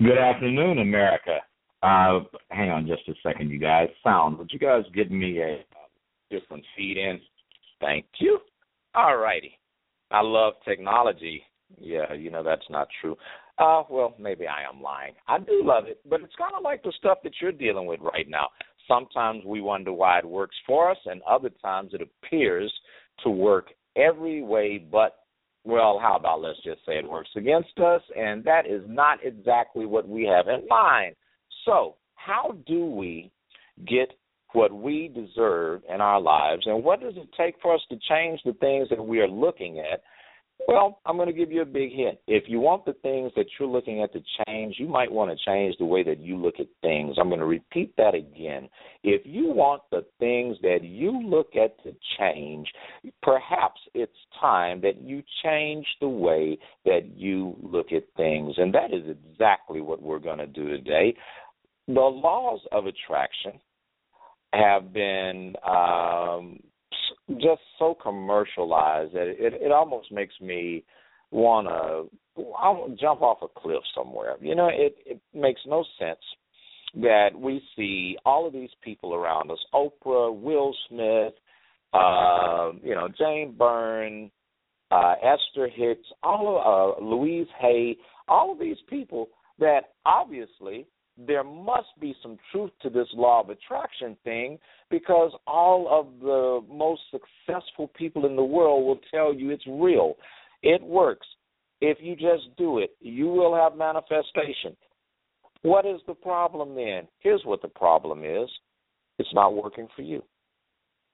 Good afternoon, America. Uh, hang on just a second, you guys. Sound, would you guys give me a different feed in? Thank you. All righty. I love technology. Yeah, you know that's not true. Uh, well, maybe I am lying. I do love it, but it's kind of like the stuff that you're dealing with right now. Sometimes we wonder why it works for us, and other times it appears to work every way but well, how about let's just say it works against us, and that is not exactly what we have in mind. So, how do we get what we deserve in our lives, and what does it take for us to change the things that we are looking at well, I'm going to give you a big hint. If you want the things that you're looking at to change, you might want to change the way that you look at things. I'm going to repeat that again. If you want the things that you look at to change, perhaps it's time that you change the way that you look at things. And that is exactly what we're going to do today. The laws of attraction have been um, just so commercialized that it it almost makes me want to I jump off a cliff somewhere. You know, it it makes no sense that we see all of these people around us: Oprah, Will Smith, uh, you know, Jane Byrne, uh, Esther Hicks, all of uh, Louise Hay, all of these people that obviously there must be some truth to this law of attraction thing because all of the most successful people in the world will tell you it's real. It works. If you just do it, you will have manifestation. What is the problem then? Here's what the problem is it's not working for you.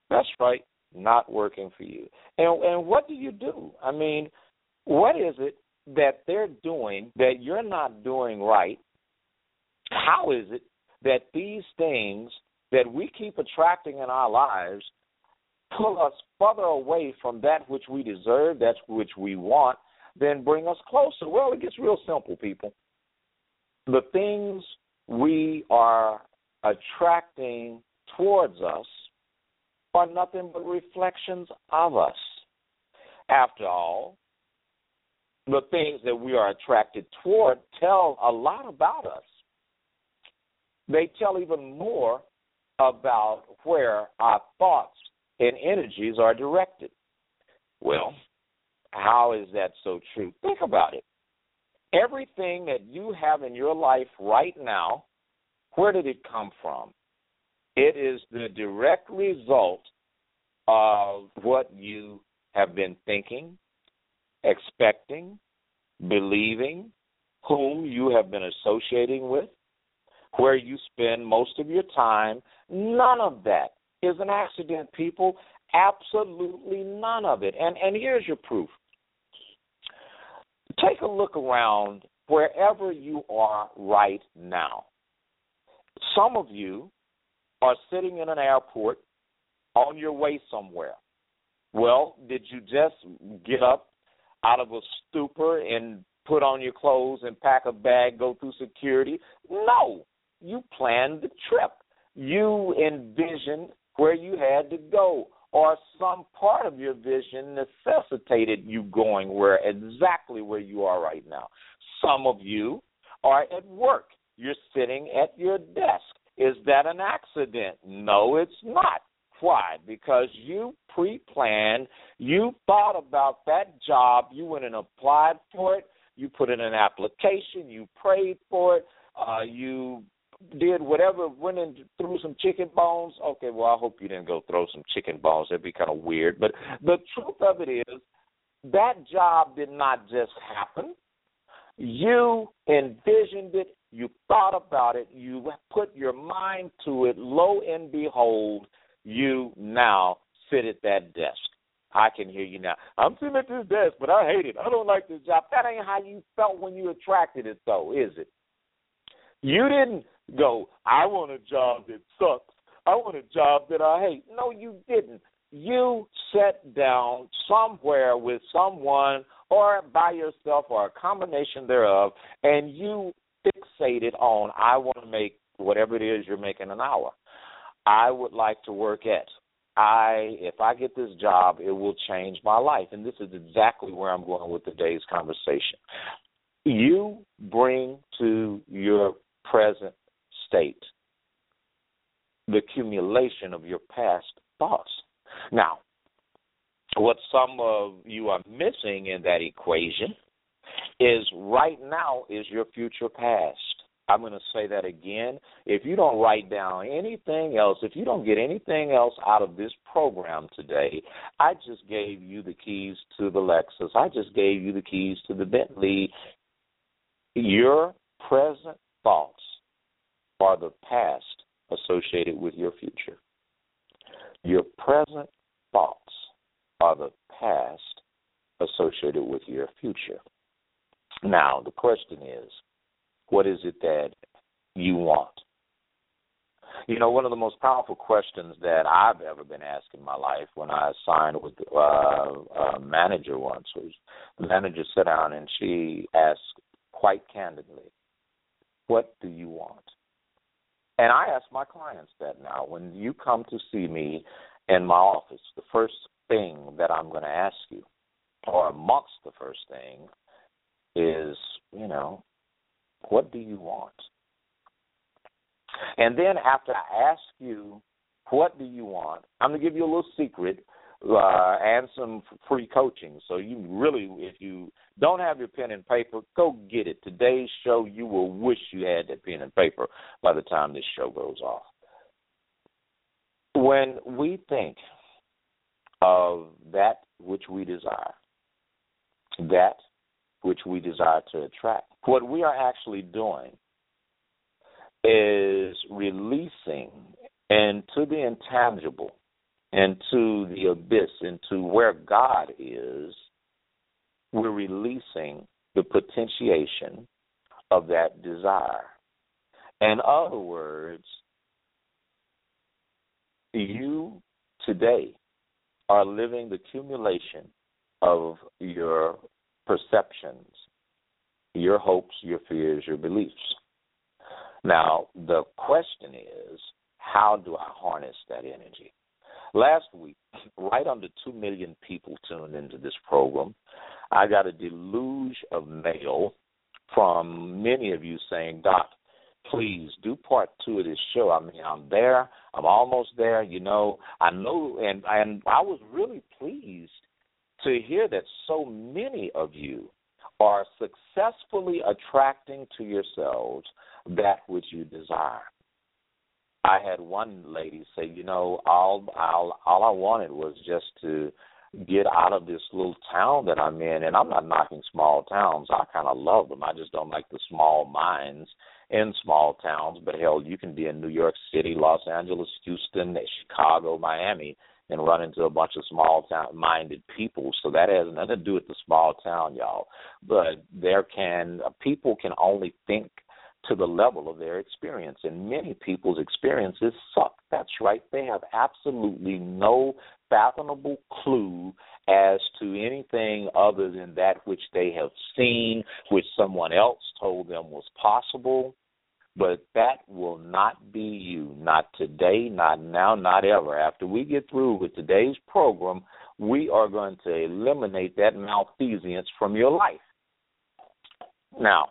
That's right, not working for you. And and what do you do? I mean, what is it that they're doing that you're not doing right how is it that these things that we keep attracting in our lives pull us further away from that which we deserve, that which we want, than bring us closer? Well, it gets real simple, people. The things we are attracting towards us are nothing but reflections of us. After all, the things that we are attracted toward tell a lot about us they tell even more about where our thoughts and energies are directed. Well, how is that so true? Think about it. Everything that you have in your life right now, where did it come from? It is the direct result of what you have been thinking, expecting, believing, whom you have been associating with, where you spend most of your time. None of that is an accident, people. Absolutely none of it. And and here's your proof. Take a look around wherever you are right now. Some of you are sitting in an airport on your way somewhere. Well, did you just get up out of a stupor and put on your clothes and pack a bag, go through security. No, you planned the trip. You envisioned where you had to go, or some part of your vision necessitated you going where exactly where you are right now. Some of you are at work. You're sitting at your desk. Is that an accident? No, it's not. Why? Because you pre planned, you thought about that job, you went and applied for it, you put in an application, you prayed for it, uh, you did whatever, went and threw some chicken bones. Okay, well, I hope you didn't go throw some chicken bones. That'd be kind of weird. But the truth of it is, that job did not just happen. You envisioned it, you thought about it, you put your mind to it. Lo and behold, you now sit at that desk. I can hear you now. I'm sitting at this desk, but I hate it. I don't like this job. That ain't how you felt when you attracted it, though, is it? You didn't go, I want a job that sucks. I want a job that I hate. No, you didn't. You sat down somewhere with someone or by yourself or a combination thereof, and you fixated on, I want to make whatever it is you're making an hour. I would like to work at. I if I get this job, it will change my life. And this is exactly where I'm going with today's conversation. You bring to your present state the accumulation of your past thoughts. Now, what some of you are missing in that equation is right now is your future past. I'm going to say that again. If you don't write down anything else, if you don't get anything else out of this program today, I just gave you the keys to the Lexus. I just gave you the keys to the Bentley. Your present thoughts are the past associated with your future. Your present thoughts are the past associated with your future. Now, the question is, what is it that you want? You know, one of the most powerful questions that I've ever been asked in my life when I signed with uh, a manager once was the manager sat down and she asked quite candidly, What do you want? And I ask my clients that now. When you come to see me in my office, the first thing that I'm going to ask you, or amongst the first thing, is, you know, what do you want? And then after I ask you, what do you want? I'm going to give you a little secret uh, and some free coaching. So you really, if you don't have your pen and paper, go get it. Today's show, you will wish you had that pen and paper by the time this show goes off. When we think of that which we desire, that which we desire to attract. What we are actually doing is releasing into the intangible, into the abyss, into where God is, we're releasing the potentiation of that desire. In other words, you today are living the accumulation of your perceptions, your hopes, your fears, your beliefs. Now, the question is, how do I harness that energy? Last week, right under 2 million people tuned into this program, I got a deluge of mail from many of you saying, Doc, please do part two of this show. I mean, I'm there. I'm almost there. You know, I know, and and I was really pleased to hear that so many of you are successfully attracting to yourselves that which you desire. I had one lady say, you know, all all all I wanted was just to get out of this little town that I'm in and I'm not knocking small towns. I kind of love them. I just don't like the small minds in small towns, but hell, you can be in New York City, Los Angeles, Houston, Chicago, Miami and run into a bunch of small town minded people. So that has nothing to do with the small town, y'all. But there can people can only think to the level of their experience. And many people's experiences suck. That's right. They have absolutely no fathomable clue as to anything other than that which they have seen, which someone else told them was possible. But that will not be you. Not today, not now, not ever. After we get through with today's program, we are going to eliminate that malfeasance from your life. Now,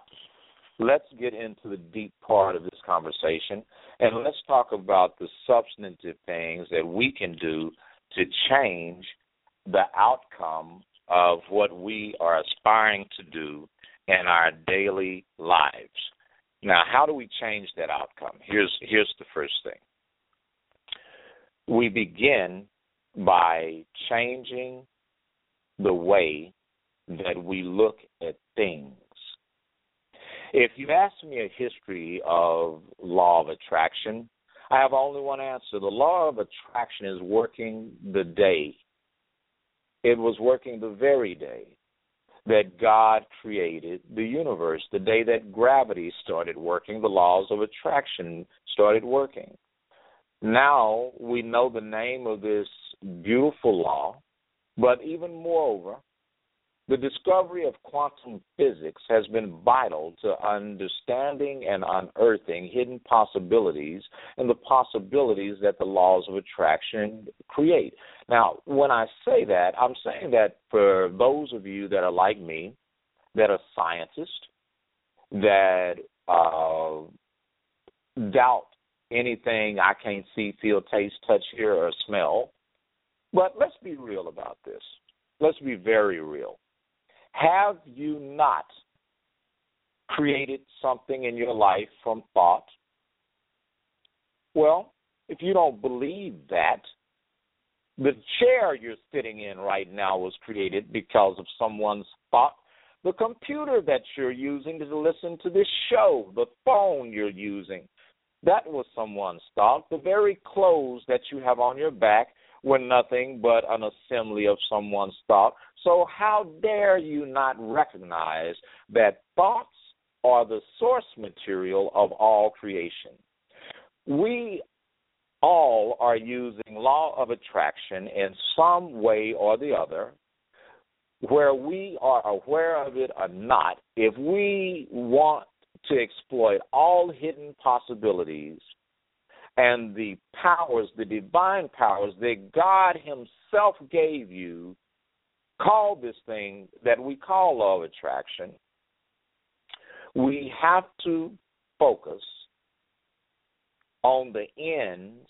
let's get into the deep part of this conversation and let's talk about the substantive things that we can do to change the outcome of what we are aspiring to do in our daily lives. Now, how do we change that outcome? Here's here's the first thing. We begin by changing the way that we look at things. If you ask me a history of law of attraction, I have only one answer. The law of attraction is working the day. It was working the very day that God created the universe, the day that gravity started working, the laws of attraction started working. Now we know the name of this beautiful law, but even moreover, the discovery of quantum physics has been vital to understanding and unearthing hidden possibilities and the possibilities that the laws of attraction create. Now, when I say that, I'm saying that for those of you that are like me, that are scientists, that uh, doubt anything I can't see, feel, taste, touch, hear, or smell. But let's be real about this. Let's be very real have you not created something in your life from thought? Well, if you don't believe that, the chair you're sitting in right now was created because of someone's thought. The computer that you're using to listen to this show, the phone you're using, that was someone's thought. The very clothes that you have on your back were nothing but an assembly of someone's thought. So, how dare you not recognize that thoughts are the source material of all creation? We all are using law of attraction in some way or the other, where we are aware of it or not. If we want to exploit all hidden possibilities and the powers, the divine powers that God Himself gave you, call this thing that we call law of attraction, we have to focus on the ends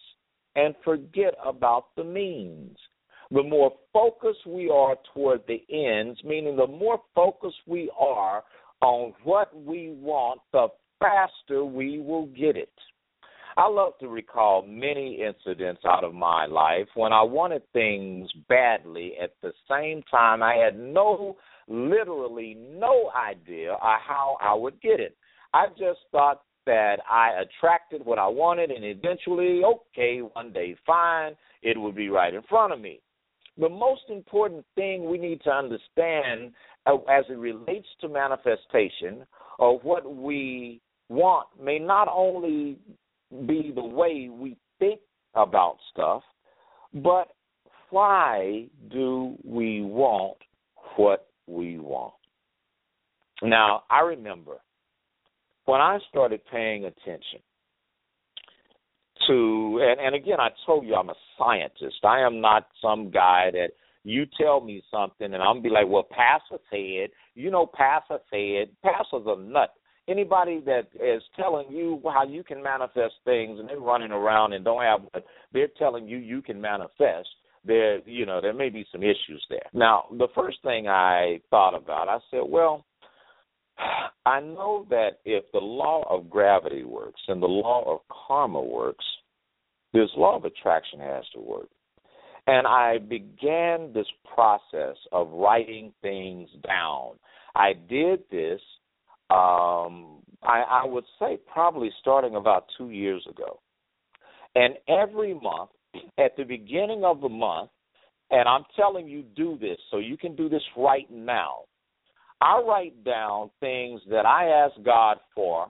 and forget about the means. The more focused we are toward the ends, meaning the more focused we are on what we want, the faster we will get it. I love to recall many incidents out of my life when I wanted things badly at the same time I had no, literally no idea how I would get it. I just thought that I attracted what I wanted, and eventually, okay, one day, fine, it would be right in front of me. The most important thing we need to understand uh, as it relates to manifestation of what we want may not only be the way we think about stuff, but why do we want what we want? Now, I remember when I started paying attention to, and, and again, I told you I'm a scientist. I am not some guy that you tell me something and I'm be like, well, Pastor said, you know, Pastor said, Pastor's a nut anybody that is telling you how you can manifest things and they're running around and don't have what they're telling you you can manifest there you know there may be some issues there. Now the first thing i thought about i said well i know that if the law of gravity works and the law of karma works this law of attraction has to work. And i began this process of writing things down. I did this um, I, I would say probably starting about two years ago. And every month, at the beginning of the month, and I'm telling you, do this so you can do this right now. I write down things that I ask God for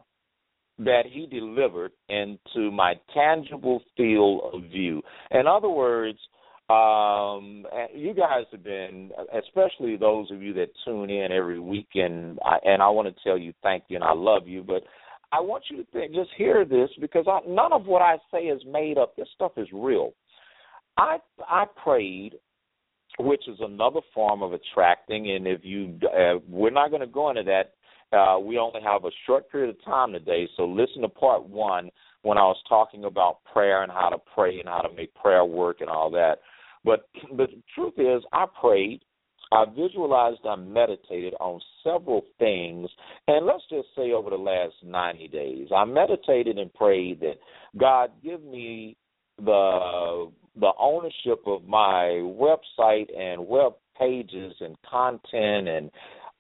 that He delivered into my tangible field of view. In other words, Um, you guys have been, especially those of you that tune in every weekend, and I want to tell you thank you and I love you, but I want you to think, just hear this because I, none of what I say is made up. This stuff is real. I I prayed, which is another form of attracting, and if you, uh, we're not going to go into that. Uh, we only have a short period of time today, so listen to part one when I was talking about prayer and how to pray and how to make prayer work and all that. But but the truth is, I prayed, I visualized, I meditated on several things, and let's just say over the last ninety days, I meditated and prayed that God give me the the ownership of my website and web pages and content and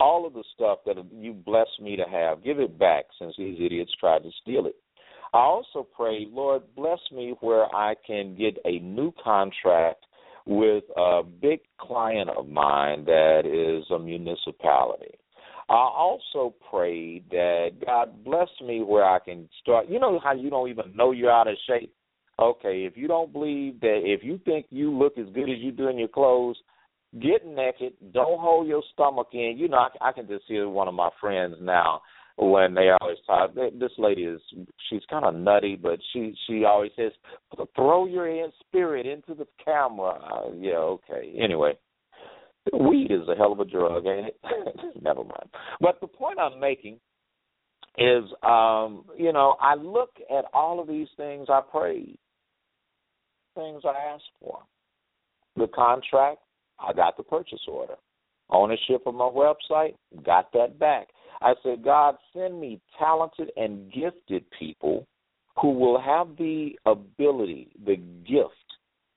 all of the stuff that you blessed me to have. Give it back since these idiots tried to steal it. I also pray, Lord, bless me where I can get a new contract with a big client of mine that is a municipality. I also prayed that God bless me where I can start. You know how you don't even know you're out of shape? Okay, if you don't believe that, if you think you look as good as you do in your clothes, get naked. Don't hold your stomach in. You know, I, I can just hear one of my friends now when they always talk. This lady is she's kind of nutty, but she she always says, "Throw your spirit into the camera." Uh, yeah, okay. Anyway, weed is a hell of a drug, ain't it? Never mind. But the point I'm making is, um, you know, I look at all of these things I prayed, things I asked for. The contract, I got the purchase order. Ownership of my website, got that back. I said, God, send me talented and gifted people who will have the ability, the gift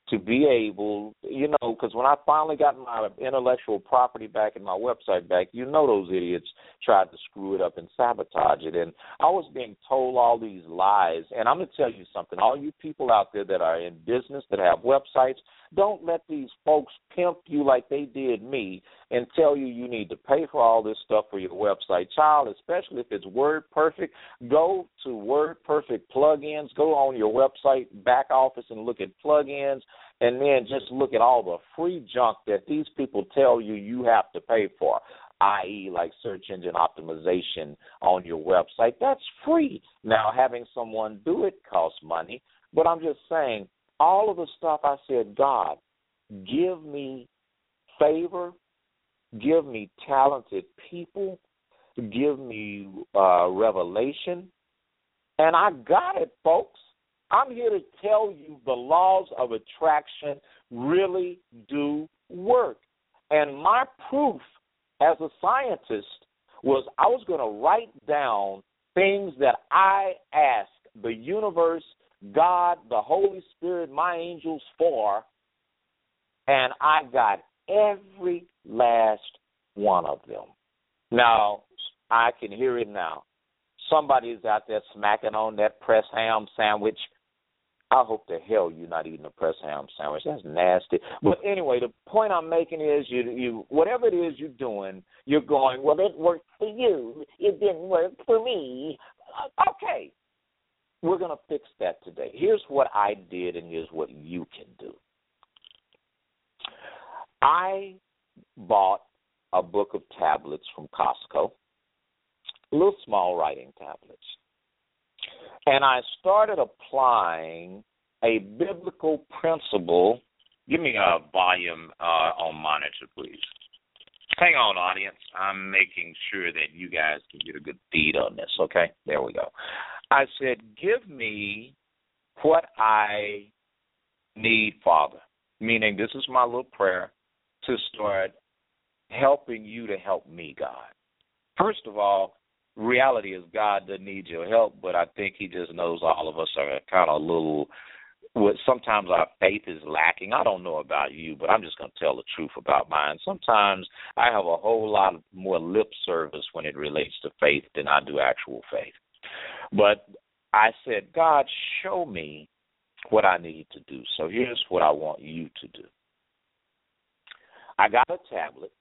to be able, you know, because when I finally got my intellectual property back and my website back, you know, those idiots tried to screw it up and sabotage it. And I was being told all these lies. And I'm going to tell you something all you people out there that are in business, that have websites, don't let these folks pimp you like they did me and tell you you need to pay for all this stuff for your website. Child, especially if it's WordPerfect, go to WordPerfect plugins, go on your website back office and look at plugins and then just look at all the free junk that these people tell you you have to pay for i.e., like search engine optimization on your website. That's free. Now, having someone do it costs money, but I'm just saying all of the stuff I said, God, give me favor, give me talented people, give me uh, revelation. And I got it, folks. I'm here to tell you the laws of attraction really do work. And my proof as a scientist was I was going to write down things that I asked the universe God, the Holy Spirit, my angels for, and I got every last one of them. Now, I can hear it now. Somebody's out there smacking on that press ham sandwich. I hope to hell you're not eating a press ham sandwich. That's nasty. But anyway, the point I'm making is you you whatever it is you're doing, you're going, Well it worked for you. It didn't work for me. Okay, we're going to fix that today. Here's what I did, and here's what you can do. I bought a book of tablets from Costco, little small writing tablets. And I started applying a biblical principle. Give me a volume uh, on monitor, please. Hang on, audience. I'm making sure that you guys can get a good feed on this, okay? There we go. I said, Give me what I need, Father. Meaning, this is my little prayer to start helping you to help me, God. First of all, reality is God doesn't need your help, but I think He just knows all of us are kind of a little. Sometimes our faith is lacking. I don't know about you, but I'm just going to tell the truth about mine. Sometimes I have a whole lot more lip service when it relates to faith than I do actual faith. But I said, God, show me what I need to do. So here's what I want you to do. I got a tablet,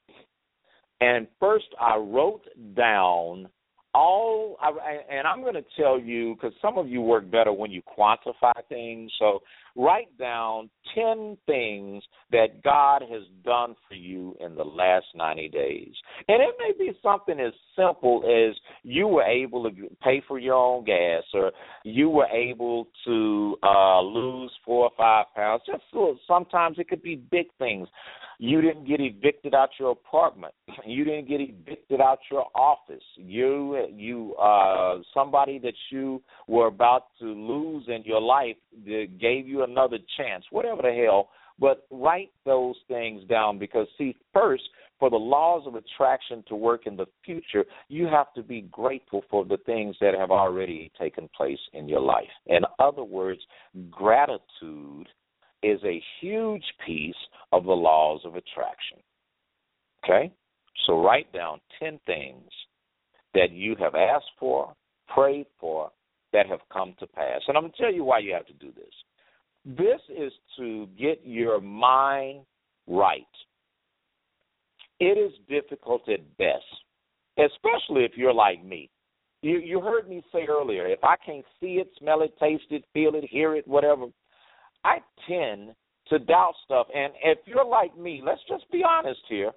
and first I wrote down all I, and I'm going to tell you because some of you work better when you quantify things. So write down 10 things that God has done for you in the last 90 days. And it may be something as simple as you were able to pay for your own gas or you were able to uh lose 4 or 5 pounds. Just so, sometimes it could be big things. You didn't get evicted out your apartment. You didn't get evicted out your office. You you uh somebody that you were about to lose in your life that gave you another chance. Whatever the hell, but write those things down because see first for the laws of attraction to work in the future, you have to be grateful for the things that have already taken place in your life. In other words, gratitude is a huge piece of the laws of attraction. Okay? So write down 10 things that you have asked for, prayed for, that have come to pass. And I'm going to tell you why you have to do this. This is to get your mind right. It is difficult at best, especially if you're like me. You you heard me say earlier, if I can't see it, smell it, taste it, feel it, hear it, whatever, I tend to doubt stuff. And if you're like me, let's just be honest here.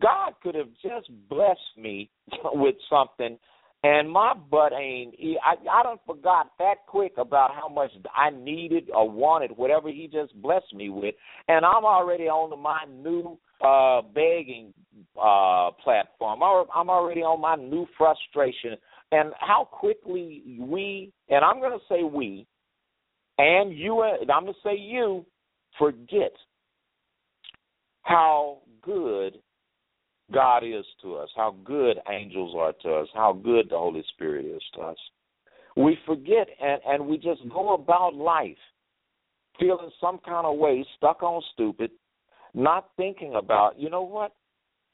God could have just blessed me with something, and my butt ain't. I I don't forgot that quick about how much I needed or wanted whatever He just blessed me with, and I'm already on my new uh begging uh platform. I'm already on my new frustration, and how quickly we and I'm going to say we and you and I'm going to say you forget how good God is to us, how good angels are to us, how good the Holy Spirit is to us. We forget and, and we just go about life feeling some kind of way, stuck on stupid, not thinking about, you know what?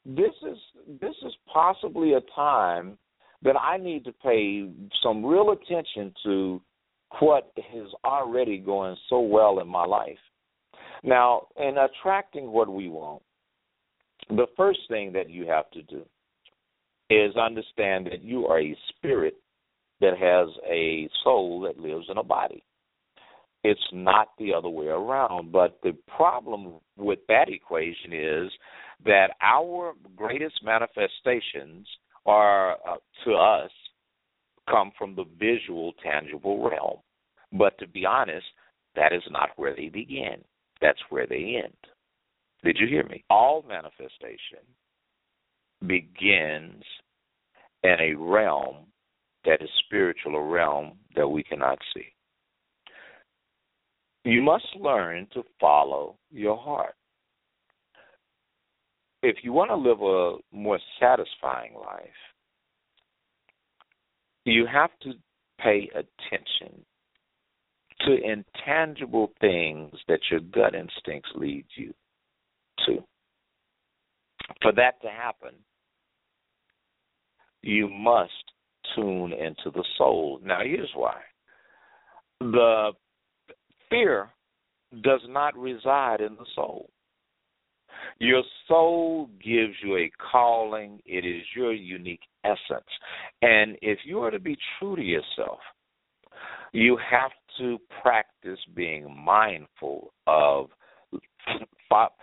This is this is possibly a time that I need to pay some real attention to what is already going so well in my life. Now, in attracting what we want, the first thing that you have to do is understand that you are a spirit that has a soul that lives in a body. It's not the other way around. But the problem with that equation is that our greatest manifestations are uh, to us come from the visual, tangible realm. But to be honest, that is not where they begin. That's where they end. Did you hear me? All manifestation begins in a realm that is spiritual, a realm that we cannot see. You must learn to follow your heart. If you want to live a more satisfying life, you have to pay attention to intangible things that your gut instincts lead you to. For that to happen, you must tune into the soul. Now, here's why the fear does not reside in the soul. Your soul gives you a calling, it is your unique essence. And if you are to be true to yourself, you have to practice being mindful of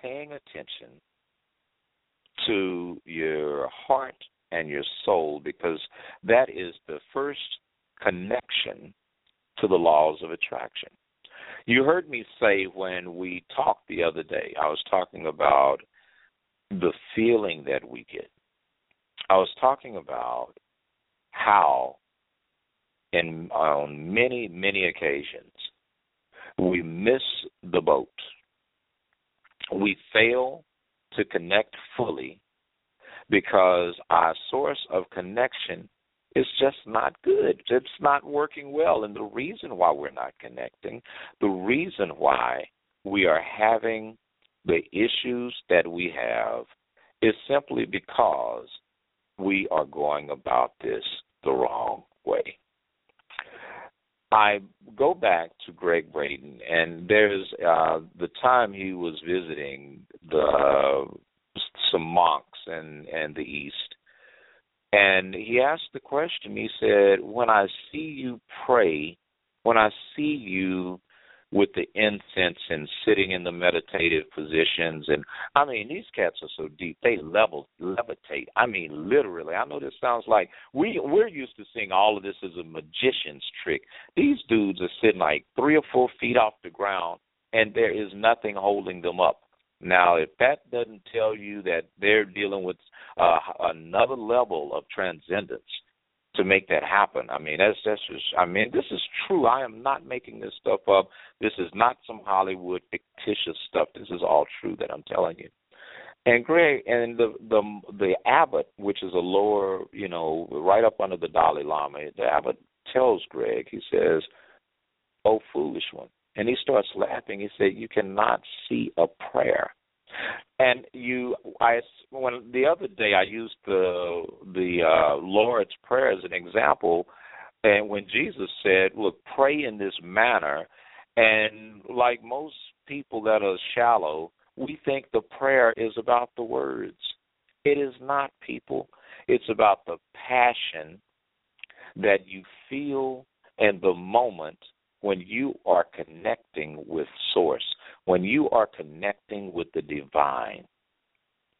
paying attention to your heart and your soul because that is the first connection to the laws of attraction. You heard me say when we talked the other day, I was talking about the feeling that we get. I was talking about how in on many many occasions we miss the boat we fail to connect fully because our source of connection is just not good. It's not working well. And the reason why we're not connecting, the reason why we are having the issues that we have is simply because we are going about this the wrong way. I go back to Gregg Braden, and there's uh, the time he was visiting the some monks in in the East, And he asked the question, he said, When I see you pray, when I see you with the incense and sitting in the meditative positions and I mean these cats are so deep they level levitate. I mean literally. I know this sounds like we we're used to seeing all of this as a magician's trick. These dudes are sitting like three or four feet off the ground and there is nothing holding them up. Now, if that doesn't tell you that they're dealing with uh, another level of transcendence to make that happen, I mean, that's that's just. I mean, this is true. I am not making this stuff up. This is not some Hollywood fictitious stuff. This is all true that I'm telling you. And Greg and the the the abbot, which is a lower, you know, right up under the Dalai Lama, the abbot tells Greg, he says, "Oh foolish one, and he starts laughing. He said, "You cannot see a prayer." And you, I when the other day I used the the uh, Lord's prayer as an example, and when Jesus said, "Look, pray in this manner," and like most people that are shallow, we think the prayer is about the words. It is not, people. It's about the passion that you feel in the moment when you are connecting with Source, when you are connecting with the divine.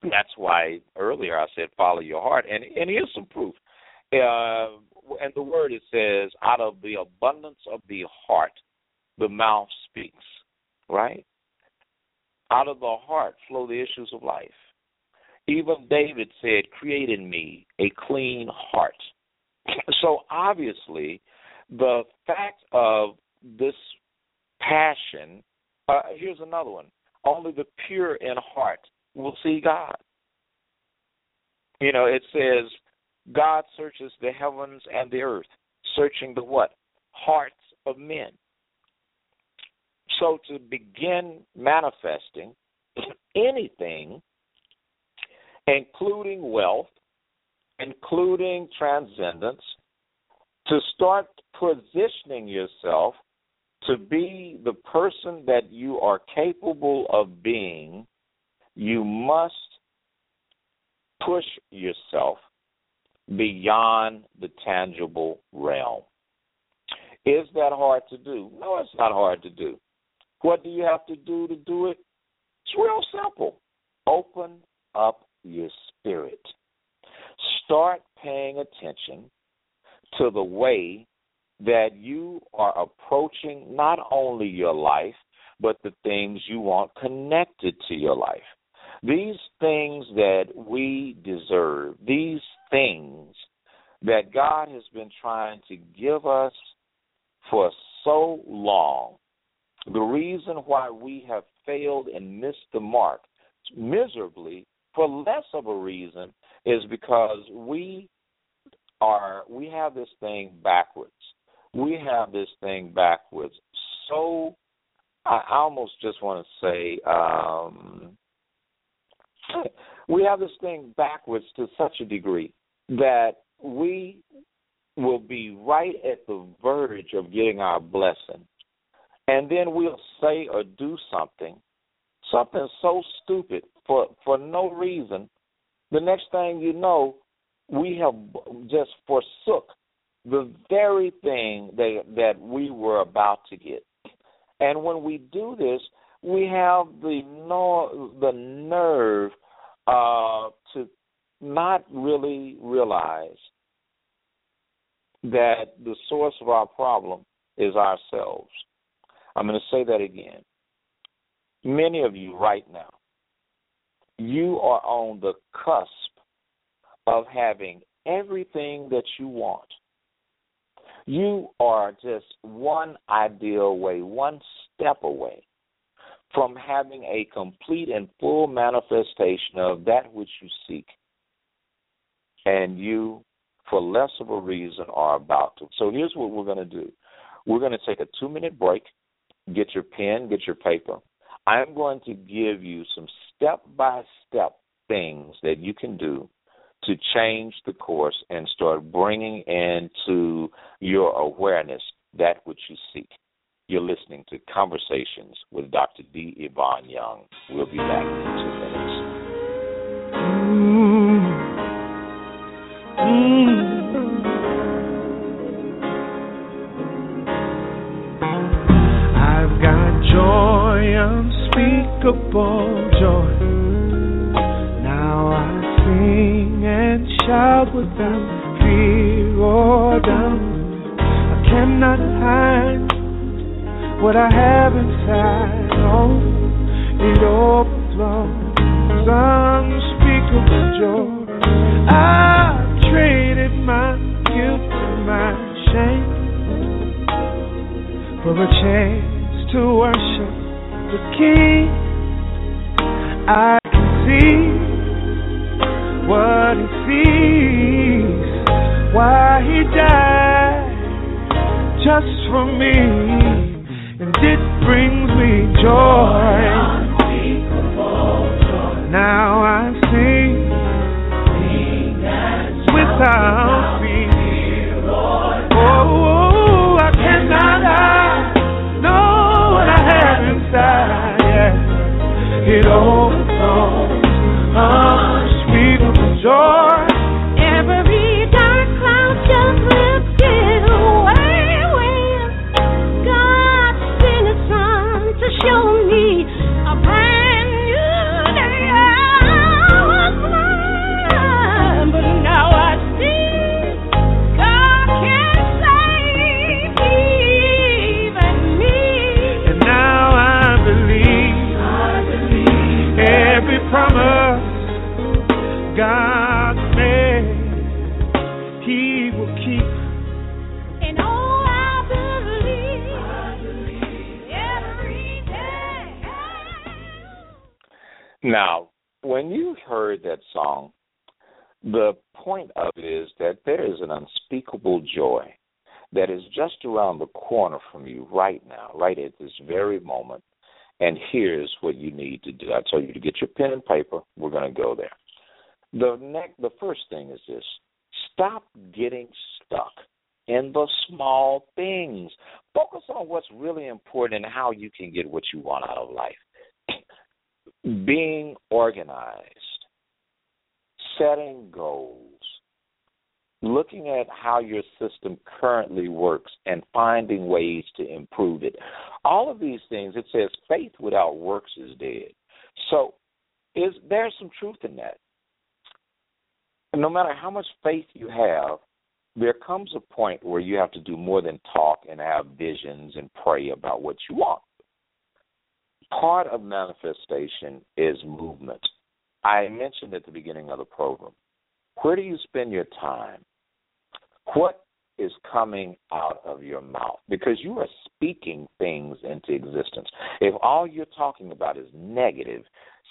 That's why earlier I said follow your heart, and and here's some proof. Uh, and the word it says, out of the abundance of the heart, the mouth speaks. Right? Out of the heart flow the issues of life. Even David said, "Create in me a clean heart." So obviously, the fact of this passion. Uh, here's another one. Only the pure in heart will see God. You know, it says, God searches the heavens and the earth, searching the what? Hearts of men. So to begin manifesting anything, including wealth, including transcendence, to start positioning yourself to be the person that you are capable of being, you must push yourself beyond the tangible realm. Is that hard to do? No, it's not hard to do. What do you have to do to do it? It's real simple. Open up your spirit. Start paying attention to the way that you are approaching not only your life, but the things you want connected to your life. These things that we deserve, these things that God has been trying to give us for so long, the reason why we have failed and missed the mark miserably for less of a reason is because we are we have this thing backwards we have this thing backwards. So I almost just want to say um, we have this thing backwards to such a degree that we will be right at the verge of getting our blessing. And then we'll say or do something, something so stupid for for no reason. The next thing you know, we have just forsook the very thing that that we were about to get. And when we do this, we have the no, the nerve uh, to not really realize that the source of our problem is ourselves. I'm going to say that again. Many of you right now, you are on the cusp of having everything that you want you are just one ideal away, one step away from having a complete and full manifestation of that which you seek. And you, for less of a reason, are about to. So here's what we're going to do we're going to take a two minute break, get your pen, get your paper. I'm going to give you some step by step things that you can do to change the course and start bringing into your awareness that which you seek. You're listening to Conversations with Dr. D. Ivan Young. We'll be back in two minutes. Mm. I've got joy, unspeakable shout without fear or doubt. I cannot hide what I have inside. Oh, it overflows, unspeakable joy. I traded my guilt and my shame for a chance to worship the King. I can see what he sees, why he died just for me, and it brings me joy. Now I sing without fear. Oh, I cannot hide. Know what I have inside. Yeah. It overflows. Song, the point of it is that there is an unspeakable joy that is just around the corner from you right now, right at this very moment. And here's what you need to do. I tell you to get your pen and paper. We're going to go there. The next, the first thing is this: stop getting stuck in the small things. Focus on what's really important and how you can get what you want out of life. Being organized, setting goals, looking at how your system currently works and finding ways to improve it. All of these things, it says faith without works is dead. So is there's some truth in that. No matter how much faith you have, there comes a point where you have to do more than talk and have visions and pray about what you want. Part of manifestation is movement. I mentioned at the beginning of the program. Where do you spend your time? What is coming out of your mouth? Because you are speaking things into existence. If all you're talking about is negative,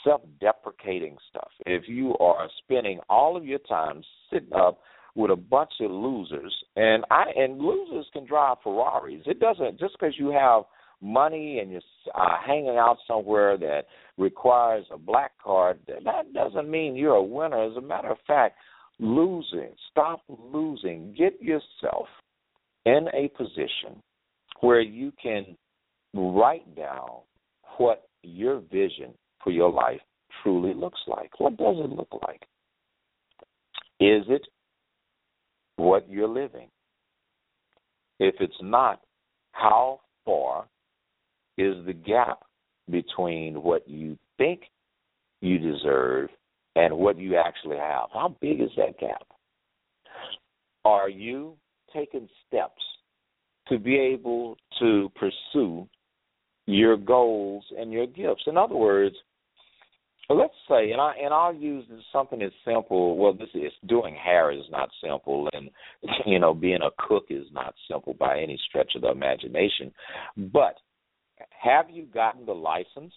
self deprecating stuff, if you are spending all of your time sitting up with a bunch of losers, and I and losers can drive Ferraris. It doesn't just because you have money and you're uh, hanging out somewhere that requires a black card. That doesn't mean you're a winner. As a matter of fact, losing, stop losing. Get yourself in a position where you can write down what your vision for your life truly looks like. What does it look like? Is it what you're living? If it's not, how far is the gap between what you think you deserve and what you actually have? How big is that gap? Are you taking steps to be able to pursue your goals and your gifts? In other words, let's say, and I and I'll use something as simple. Well, this is doing hair is not simple, and you know, being a cook is not simple by any stretch of the imagination. But have you gotten the license?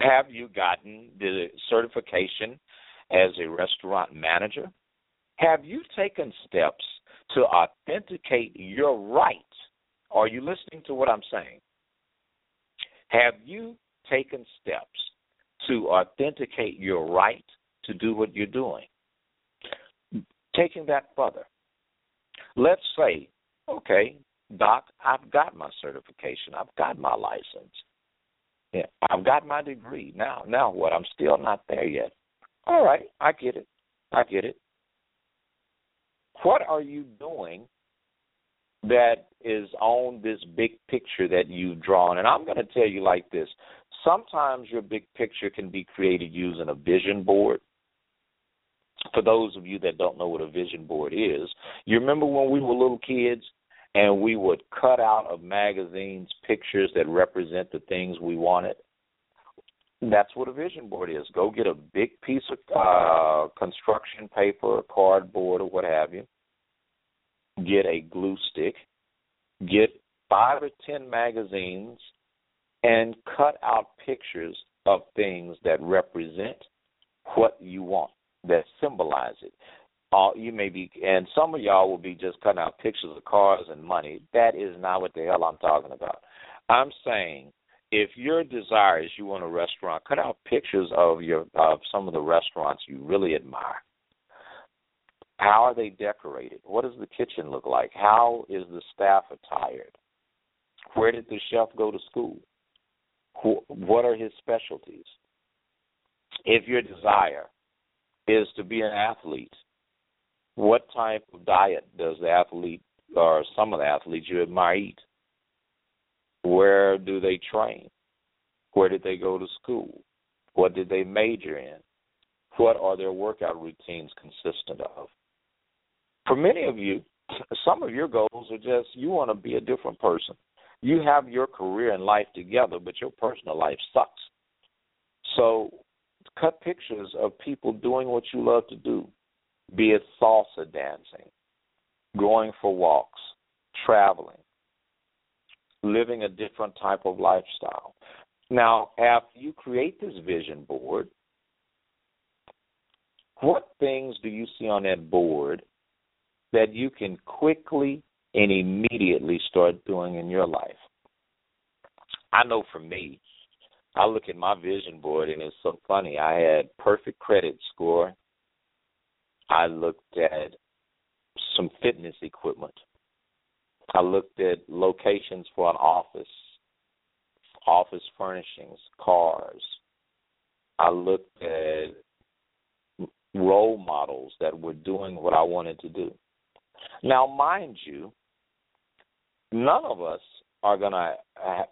Have you gotten the certification as a restaurant manager? Have you taken steps to authenticate your right? Are you listening to what I'm saying? Have you taken steps to authenticate your right to do what you're doing? Taking that further, let's say, okay, Doc, I've got my certification, I've got my license, yeah, I've got my degree. Now, now what? I'm still not there yet. All right, I get it. I get it. What are you doing that is on this big picture that you've drawn? And I'm going to tell you like this sometimes your big picture can be created using a vision board. For those of you that don't know what a vision board is, you remember when we were little kids and we would cut out of magazines pictures that represent the things we wanted? That's what a vision board is. Go get a big piece of uh, construction paper or cardboard or what have you. Get a glue stick. Get five or ten magazines and cut out pictures of things that represent what you want, that symbolize it. Uh, you may be, and some of y'all will be just cutting out pictures of cars and money. That is not what the hell I'm talking about. I'm saying if your desire is you want a restaurant, cut out pictures of your of some of the restaurants you really admire. How are they decorated? What does the kitchen look like? How is the staff attired? Where did the chef go to school? What are his specialties? If your desire is to be an athlete, what type of diet does the athlete or some of the athletes you admire eat? Where do they train? Where did they go to school? What did they major in? What are their workout routines consistent of? For many of you, some of your goals are just you want to be a different person. You have your career and life together, but your personal life sucks. So cut pictures of people doing what you love to do, be it salsa dancing, going for walks, traveling, living a different type of lifestyle. Now, after you create this vision board, what things do you see on that board that you can quickly and immediately start doing in your life? I know for me, I look at my vision board and it's so funny. I had perfect credit score. I looked at some fitness equipment. I looked at locations for an office, office furnishings, cars. I looked at role models that were doing what I wanted to do. Now, mind you, none of us are going to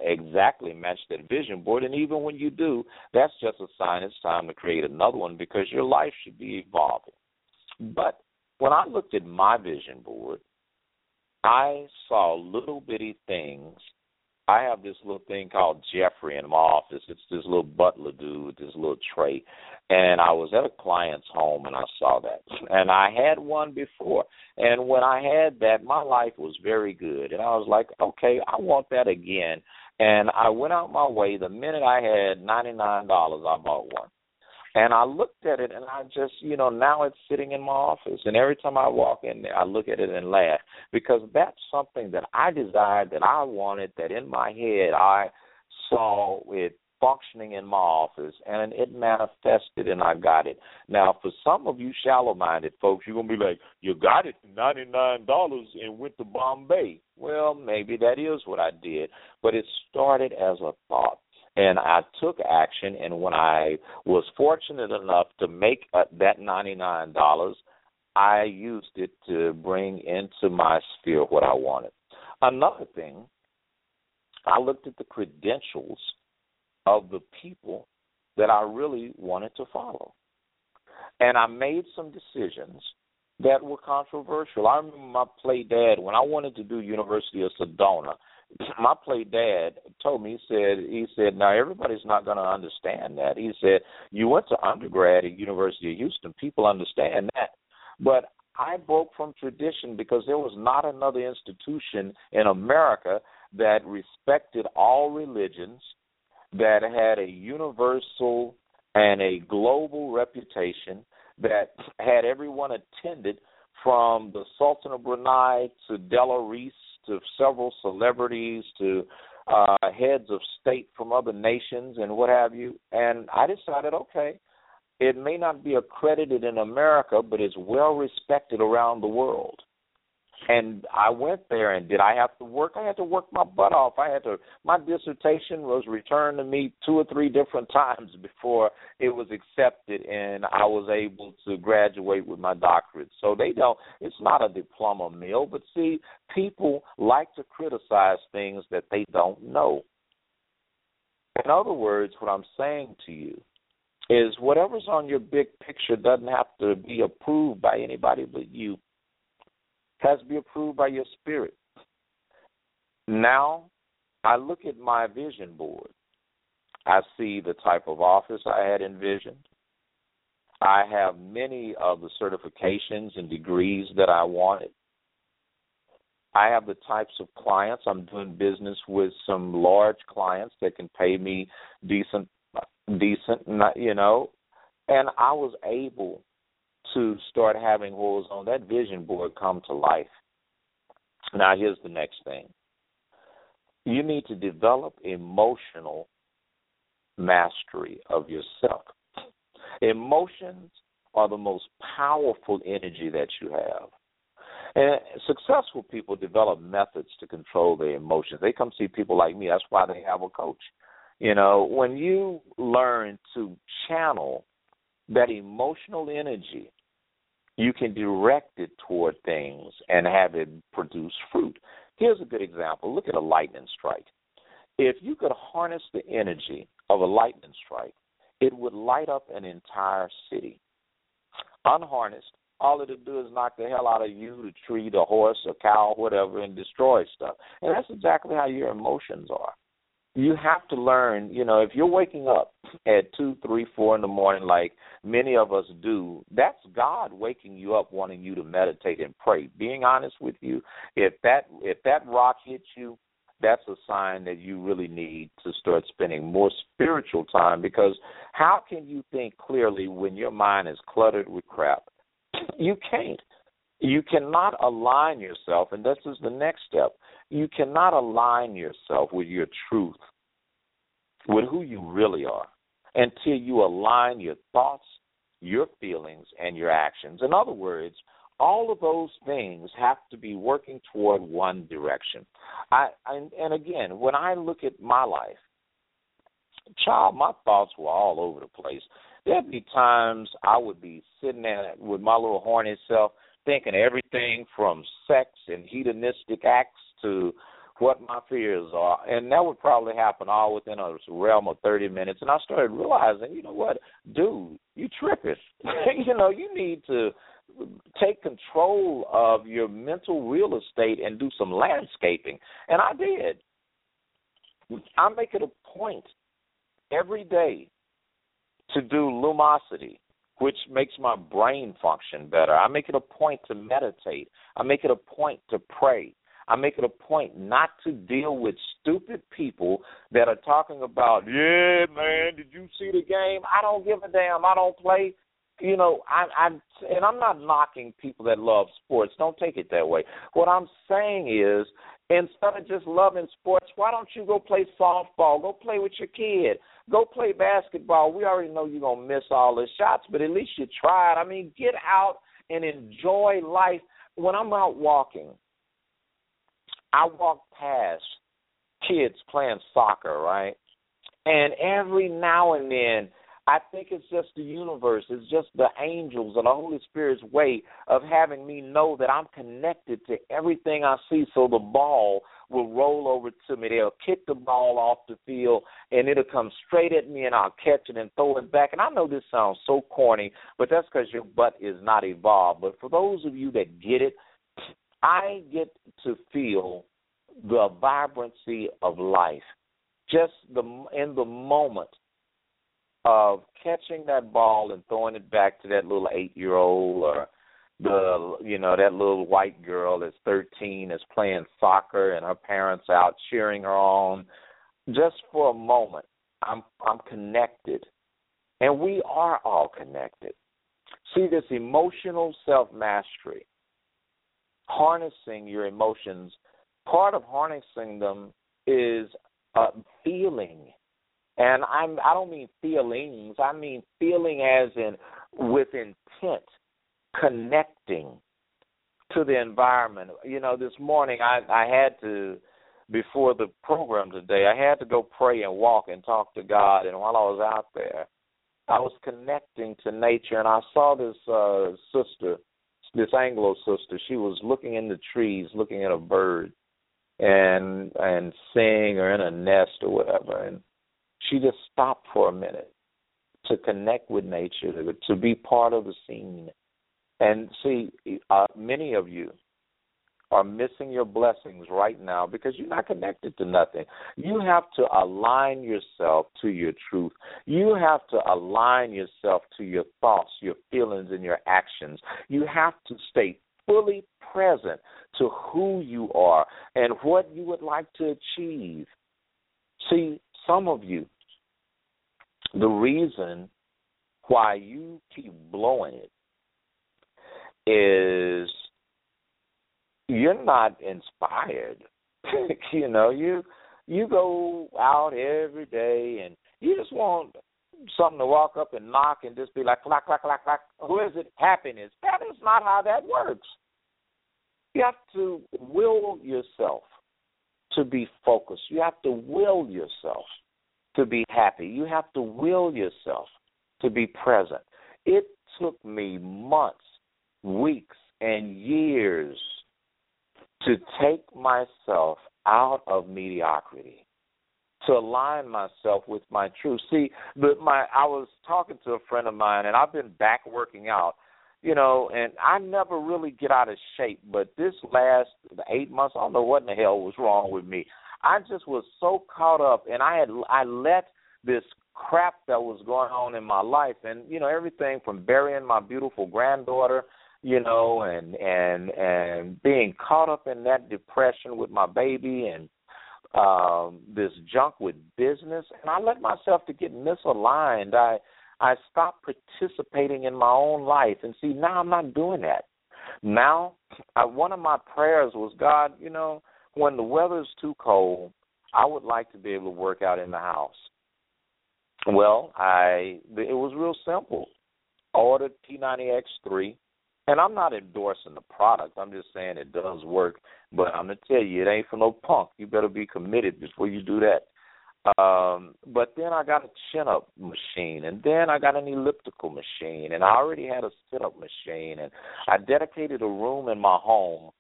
exactly match that vision board. And even when you do, that's just a sign it's time to create another one because your life should be evolving. But when I looked at my vision board, I saw little bitty things. I have this little thing called Jeffrey in my office. It's this little butler dude this little tray. And I was at a client's home and I saw that. And I had one before. And when I had that, my life was very good. And I was like, okay, I want that again. And I went out my way. The minute I had $99, I bought one. And I looked at it and I just, you know, now it's sitting in my office. And every time I walk in there, I look at it and laugh because that's something that I desired, that I wanted, that in my head I saw it functioning in my office and it manifested and I got it. Now, for some of you shallow minded folks, you're going to be like, you got it for $99 and went to Bombay. Well, maybe that is what I did, but it started as a thought and I took action. And when I was fortunate enough to make uh, that ninety nine dollars, I used it to bring into my sphere what I wanted. Another thing, I looked at the credentials of the people that I really wanted to follow, and I made some decisions that were controversial. I remember my play dad when I wanted to do University of Sedona my play dad told me he said he said now everybody's not going to understand that. He said you went to undergrad at university of houston. People understand that. But i broke from tradition because there was not another institution in america that respected all religions that had a universal and a global reputation that had everyone attended from the sultan of brunei to della reese to several celebrities to uh, heads of state from other nations and what have you. And I decided, okay, it may not be accredited in America, but it's well respected around the world. And I went there, and did I have to work? I had to work my butt off. I had to. My dissertation was returned to me two or three different times before it was accepted, and I was able to graduate with my doctorate. So they don't. It's not a diploma mill, but see, people like to criticize things that they don't know. In other words, what I'm saying to you is whatever's on your big picture doesn't have to be approved by anybody but you. Has to be approved by your spirit. Now, I look at my vision board. I see the type of office I had envisioned. I have many of the certifications and degrees that I wanted. I have the types of clients. I'm doing business with some large clients that can pay me decent decent, you know, and I was able to start having was on that vision board come to life. Now, here's the next thing you need to develop emotional mastery of yourself. Emotions are the most powerful energy that you have. And successful people develop methods to control their emotions. They come see people like me. That's why they have a coach. You know, when you learn to channel that emotional energy, you can direct it toward things and have it produce fruit. Here's a good example. Look at a lightning strike. If you could harness the energy of a lightning strike, it would light up an entire city. Unharnessed, all it'll do is knock the hell out of you, the tree, the horse, a cow, whatever, and destroy stuff. And that's exactly how your emotions are you have to learn, you know, if you're waking up at two, three, four in the morning, like many of us do, that's God waking you up, wanting you to meditate and pray. Being honest with you, if that if that rock hits you, that's a sign that you really need to start spending more spiritual time because how can you think clearly when your mind is cluttered with crap? You can't. You cannot align yourself, and this is the next step. You cannot align yourself with your truth, with who you really are, until you align your thoughts, your feelings, and your actions. In other words, all of those things have to be working toward one direction. I, I and again, when I look at my life, child, my thoughts were all over the place. There'd be times I would be sitting there with my little horny self thinking everything from sex and hedonistic acts to what my fears are. And that would probably happen all within a realm of 30 minutes. And I started realizing, you know what, dude, you tripping. you know, you need to take control of your mental real estate and do some landscaping. And I did. I make it a point every day to do lumosity which makes my brain function better. I make it a point to meditate. I make it a point to pray. I make it a point not to deal with stupid people that are talking about, yeah, man, did you see the game? I don't give a damn. I don't play. You know, I, I'm, and I'm not knocking people that love sports. Don't take it that way. What I'm saying is, instead of just loving sports, why don't you go play softball? Go play with your kid. Go play basketball. We already know you're gonna miss all the shots, but at least you tried. I mean, get out and enjoy life. When I'm out walking, I walk past kids playing soccer, right? And every now and then I think it's just the universe, it's just the angels and the Holy Spirit's way of having me know that I'm connected to everything I see so the ball will roll over to me. They'll kick the ball off the field and it'll come straight at me and I'll catch it and throw it back. And I know this sounds so corny, but that's because your butt is not evolved. But for those of you that get it, I get to feel the vibrancy of life just the in the moment of catching that ball and throwing it back to that little eight year old or the you know that little white girl that's 13 is playing soccer and her parents out cheering her on. Just for a moment i'm i'm connected. And we are all connected. See this emotional self mastery harnessing your emotions. Part of harnessing them is uh, feeling. And I'm I don't mean feelings, I mean feeling as in with intent, connecting, to the environment. You know, this morning I I had to before the program today, I had to go pray and walk and talk to God. And while I was out there, I was connecting to nature. And I saw this uh sister, this Anglo sister, she was looking in the trees, looking at a bird and and seeing or in a nest or whatever and she just stopped for a minute to connect with nature, to, to be part of the scene. And see, uh, many of you are missing your blessings right now because you're not connected to nothing. You have to align yourself to your truth. You have to align yourself to your thoughts, your feelings, and your actions. You have to stay fully present to who you are and what you would like to achieve. See, some of you the reason why you keep blowing it is you're not inspired. you know, you you go out every day and you just want something to walk up and knock and just be like clack clack clack clack. Who is it? Happiness. That is not how that works. You have to will yourself to be focused. You have to will yourself to be happy. You have to will yourself to be present. It took me months, weeks, and years to take myself out of mediocrity, to align myself with my truth. See, but my I was talking to a friend of mine, and I've been back working out, you know, and I never really get out of shape. But this last eight months, I don't know what in the hell was wrong with me. I just was so caught up, and I had I let this crap that was going on in my life, and you know everything from burying my beautiful granddaughter, you know, and and and being caught up in that depression with my baby and um this junk with business and I let myself to get misaligned. I I stopped participating in my own life and see now I'm not doing that. Now I, one of my prayers was God, you know, when the weather's too cold, I would like to be able to work out in the house. Well, I it was real simple. ordered P90X3, and I'm not endorsing the product. I'm just saying it does work. But I'm gonna tell you, it ain't for no punk. You better be committed before you do that. Um, but then I got a chin up machine, and then I got an elliptical machine, and I already had a sit up machine, and I dedicated a room in my home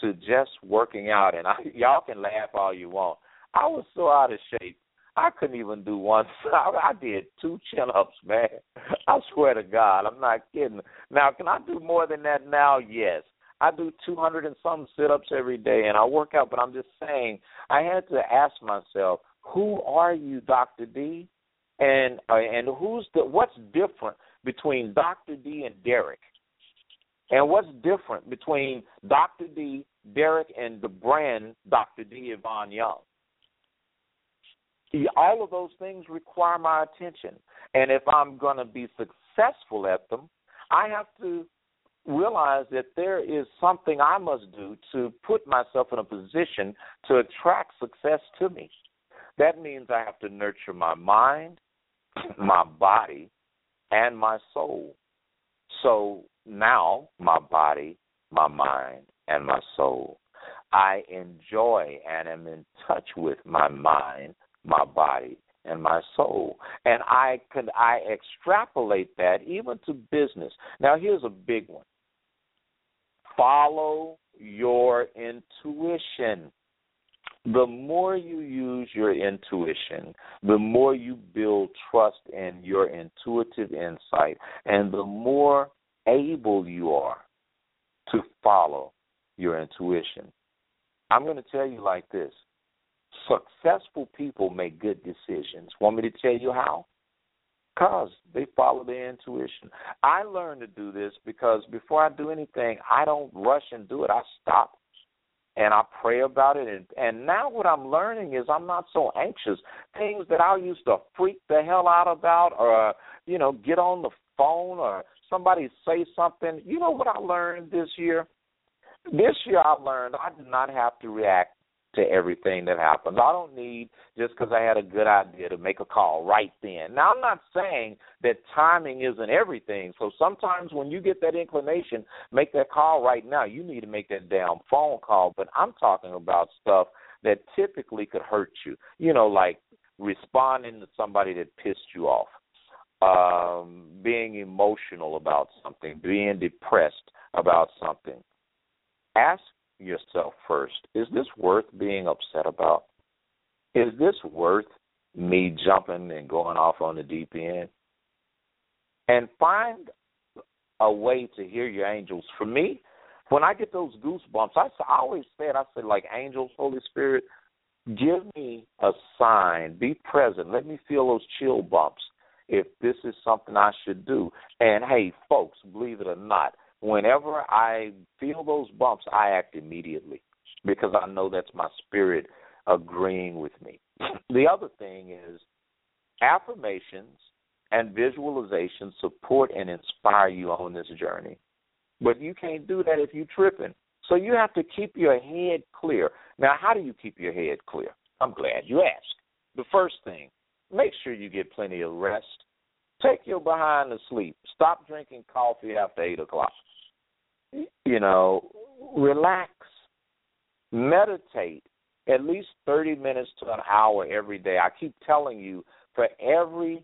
to just working out. And I, y'all can laugh all you want. I was so out of shape. I couldn't even do one. I did two chin ups, man. I swear to God, I'm not kidding. Now, can I do more than that now? Yes. I do 200 and some sit ups every day, and I work out. But I'm just saying, I had to ask myself, who are you, Doctor D? And uh, and who's the what's different between Doctor D and Derek? And what's different between Dr. D, Derek, and the brand Dr. D Ivan Young? All of those things require my attention. And if I'm going to be successful at them, I have to realize that there is something I must do to put myself in a position to attract success to me. That means I have to nurture my mind, my body, and my soul. So now my body, my mind, and my soul. I enjoy and am in touch with my mind, my body, and my soul. And I can I extrapolate that even to business. Now here's a big one. Follow your intuition. The more you use your intuition, the more you build trust in your intuitive insight, and the more able you are to follow your intuition. I'm going to tell you like this successful people make good decisions. Want me to tell you how? Because they follow their intuition. I learned to do this because before I do anything, I don't rush and do it. I stop and I pray about it. And, and now what I'm learning is I'm not so anxious. Things that I used to freak the hell out about or, you know, get on the phone or somebody say something. You know what I learned this year? This year I learned I did not have to react to everything that happens. I don't need just because I had a good idea to make a call right then. Now, I'm not saying that timing isn't everything. So sometimes when you get that inclination, make that call right now. You need to make that damn phone call. But I'm talking about stuff that typically could hurt you. You know, like responding to somebody that pissed you off, um, being emotional about something, being depressed about something. Ask yourself first is this worth being upset about? Is this worth me jumping and going off on the deep end? And find a way to hear your angels. For me, when I get those goosebumps, I, I always said, I said, like angels, Holy Spirit, give me a sign, be present, let me feel those chill bumps if this is something I should do. And hey, folks, believe it or not, whenever I feel those bumps, I act immediately because I know that's my spirit agreeing with me. The other thing is affirmations and visualization support and inspire you on this journey. But you can't do that if you're tripping. So you have to keep your head clear. Now, how do you keep your head clear? I'm glad you asked. The first thing, make sure you get plenty of rest. Take your behind to sleep. Stop drinking coffee after 8 o'clock. You know, relax. Meditate at least 30 minutes to an hour every day. I keep telling you, for every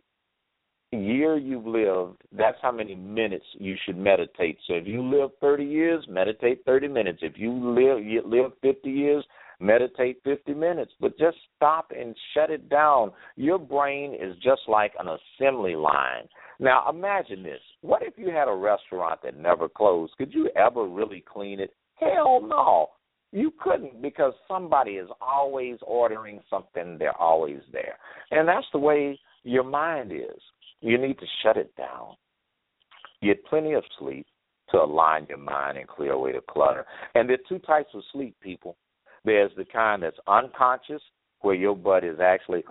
year you've lived, that's how many minutes you should meditate. So if you live 30 years, meditate 30 minutes. If you live you live 50 years, meditate 50 minutes. But just stop and shut it down. Your brain is just like an assembly line. Now imagine this. What if you had a restaurant that never closed? Could you ever really clean it? Hell no. You couldn't because somebody is always ordering something, they're always there. And that's the way your mind is. You need to shut it down. Get plenty of sleep to align your mind and clear away the clutter. And there are two types of sleep, people. There's the kind that's unconscious, where your butt is actually.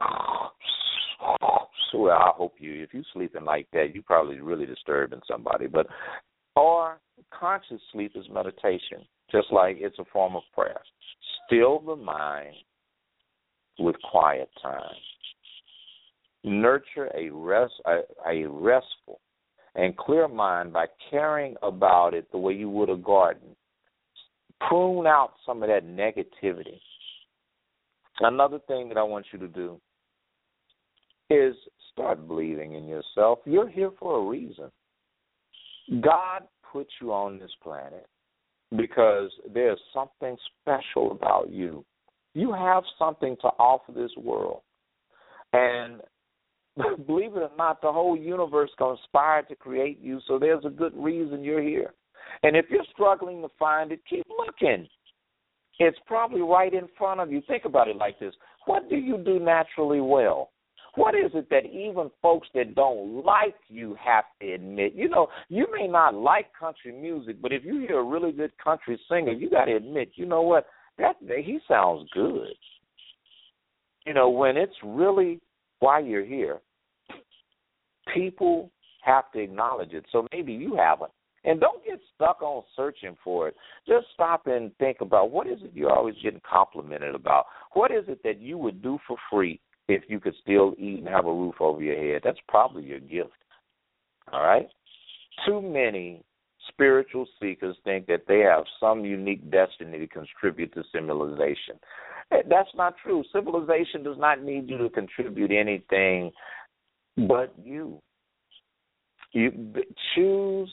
Well, I hope you, if you're sleeping like that, you're probably really disturbing somebody. But, or conscious sleep is meditation, just like it's a form of prayer. Still the mind with quiet time nurture a rest a, a restful and clear mind by caring about it the way you would a garden. Prune out some of that negativity. Another thing that I want you to do is start believing in yourself. You're here for a reason. God put you on this planet because there's something special about you. You have something to offer this world. And believe it or not, the whole universe conspired to create you, so there's a good reason you're here. And if you're struggling to find it, keep looking. It's probably right in front of you. Think about it like this What do you do naturally well? What is it that even folks that don't like you have to admit? You know, you may not like country music, but if you hear a really good country singer, you got to admit, you know what? That he sounds good. You know, when it's really why you're here, people have to acknowledge it. So maybe you haven't. And don't get stuck on searching for it. Just stop and think about what is it you're always getting complimented about? What is it that you would do for free if you could still eat and have a roof over your head? That's probably your gift. All right? Too many spiritual seekers think that they have some unique destiny to contribute to civilization. Eh, that's not true. Civilization does not need you to contribute anything but you. You choose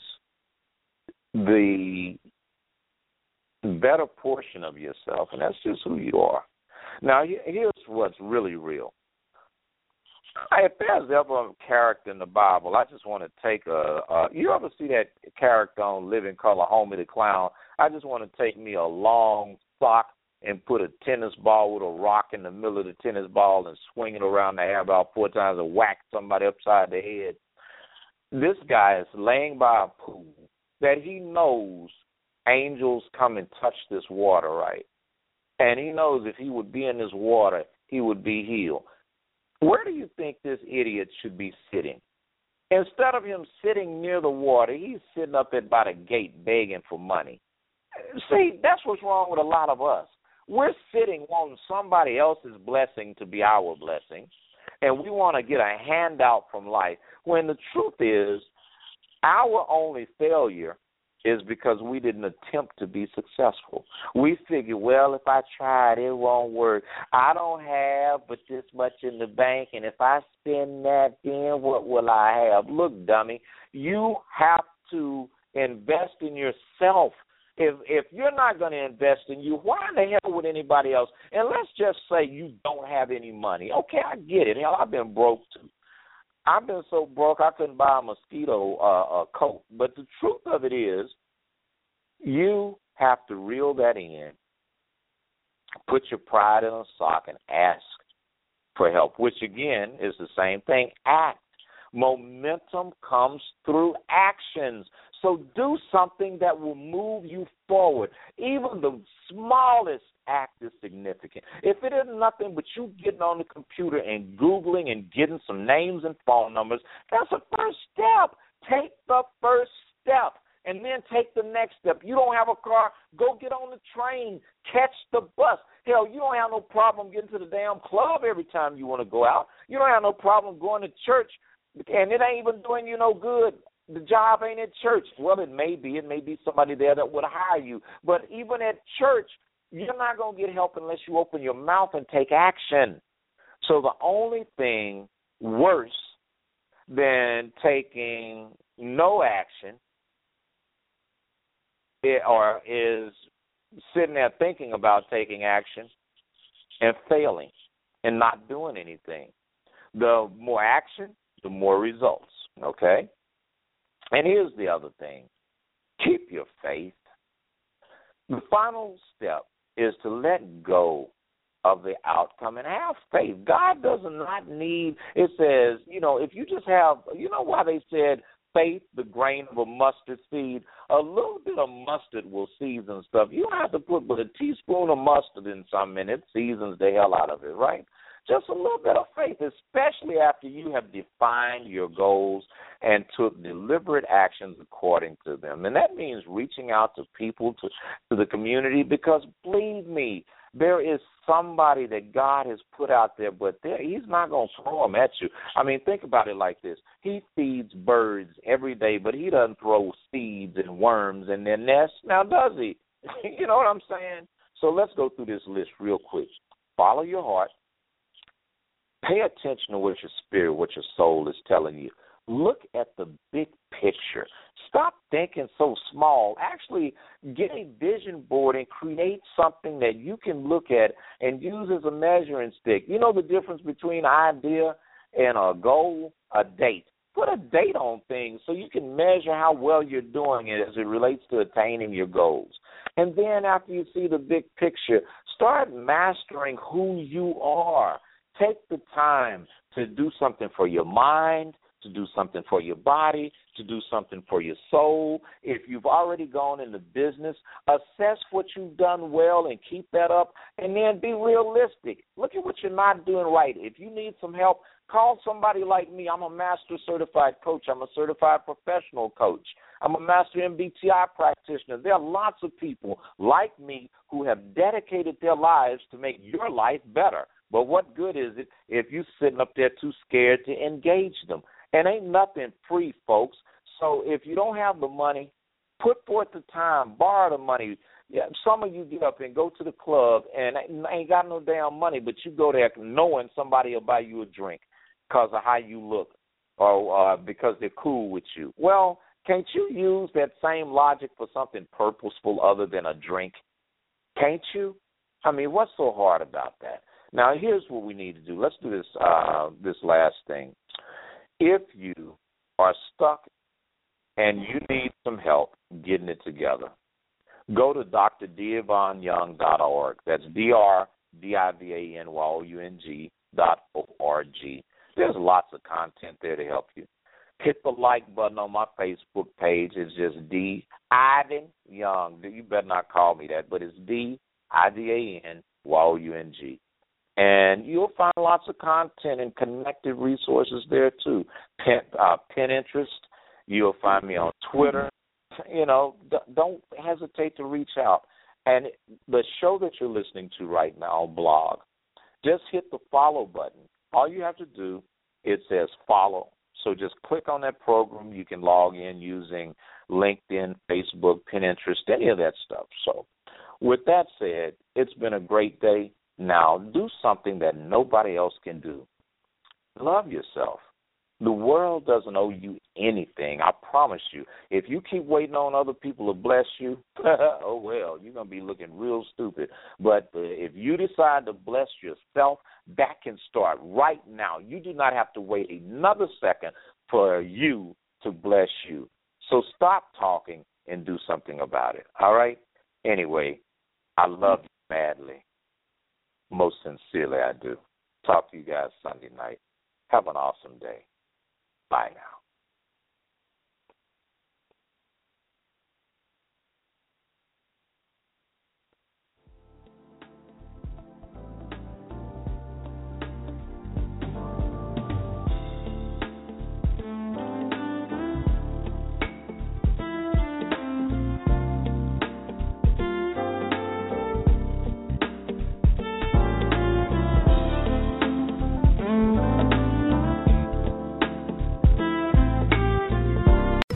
the better portion of yourself, and that's just who you are. Now, here's what's really real. If there's ever a character in the Bible, I just want to take a. a you ever see that character on Living Color, Homie the Clown? I just want to take me a long sock and put a tennis ball with a rock in the middle of the tennis ball and swing it around the air about four times and whack somebody upside the head. This guy is laying by a pool that he knows angels come and touch this water, right? And he knows if he would be in this water, he would be healed. Where do you think this idiot should be sitting? Instead of him sitting near the water, he's sitting up at by the gate begging for money. See, that's what's wrong with a lot of us We're sitting on somebody else's blessing to be our blessing, and we want to get a handout from life. When the truth is, our only failure is because we didn't attempt to be successful. We figure, well, if I tried, it won't work. I don't have but this much in the bank, and if I spend that, then what will I have? Look, dummy, you have to invest in yourself. If if you're not going to invest in you, why in the hell would anybody else? And let's just say you don't have any money. Okay, I get it. Hell, I've been broke too. I've been so broke I couldn't buy a mosquito uh, a coat. But the truth of it is, you have to reel that in, put your pride in a sock, and ask for help. Which again is the same thing. Act. Momentum comes through actions. So do something that will move you forward. Even the smallest act is significant. If it is nothing but you getting on the computer and Googling and getting some names and phone numbers, that's a first step. Take the first step and then take the next step. You don't have a car, go get on the train, catch the bus. Hell, you don't have no problem getting to the damn club every time you want to go out. You don't have no problem going to church, and it ain't even doing you no good. The job ain't at church. Well, it may be. It may be somebody there that would hire you. But even at church, you're not going to get help unless you open your mouth and take action. So the only thing worse than taking no action or is sitting there thinking about taking action and failing and not doing anything. The more action, the more results. Okay? And here's the other thing keep your faith. The final step is to let go of the outcome and have faith. God does not need, it says, you know, if you just have, you know why they said faith, the grain of a mustard seed, a little bit of mustard will season stuff. You don't have to put but a teaspoon of mustard in some and it seasons the hell out of it, right? Just a little bit of faith, especially after you have defined your goals and took deliberate actions according to them. And that means reaching out to people, to, to the community, because believe me, there is somebody that God has put out there, but there, He's not going to throw them at you. I mean, think about it like this: He feeds birds every day, but He doesn't throw seeds and worms in their nests. Now, does He? you know what I'm saying? So let's go through this list real quick. Follow your heart. Pay attention to what your spirit, what your soul is telling you. Look at the big picture. Stop thinking so small. Actually, get a vision board and create something that you can look at and use as a measuring stick. You know the difference between idea and a goal? A date. Put a date on things so you can measure how well you're doing it as it relates to attaining your goals. And then after you see the big picture, start mastering who you are. Take the time to do something for your mind, to do something for your body, to do something for your soul. If you've already gone into business, assess what you've done well and keep that up, and then be realistic. Look at what you're not doing right. If you need some help, call somebody like me. I'm a master certified coach, I'm a certified professional coach. I'm a master MBTI practitioner. There are lots of people like me who have dedicated their lives to make your life better. But what good is it if you're sitting up there too scared to engage them? And ain't nothing free, folks. So if you don't have the money, put forth the time, borrow the money. Yeah, some of you get up and go to the club and ain't got no damn money, but you go there knowing somebody will buy you a drink because of how you look or uh, because they're cool with you. Well, can't you use that same logic for something purposeful other than a drink? Can't you? I mean, what's so hard about that? Now, here's what we need to do. Let's do this uh, this last thing if you are stuck and you need some help getting it together, go to drdivanyoung.org. That's D R D I V A N Y O U N G dot O R G. There's lots of content there to help you. Hit the like button on my Facebook page. It's just D Ivan Young. You better not call me that, but it's D I V A N Y O U N G. And you'll find lots of content and connected resources there too. Uh, Pinterest. You'll find me on Twitter. You know, don't hesitate to reach out. And the show that you're listening to right now, blog, just hit the follow button. All you have to do, it says follow. So just click on that program. You can log in using LinkedIn, Facebook, Pinterest, any of that stuff. So, with that said, it's been a great day. Now, do something that nobody else can do. Love yourself. The world doesn't owe you anything. I promise you. If you keep waiting on other people to bless you, oh well, you're gonna be looking real stupid. But uh, if you decide to bless yourself, that can start right now. You do not have to wait another second for you to bless you. So stop talking and do something about it. All right. Anyway, I love you madly. Most sincerely, I do. Talk to you guys Sunday night. Have an awesome day. Bye now.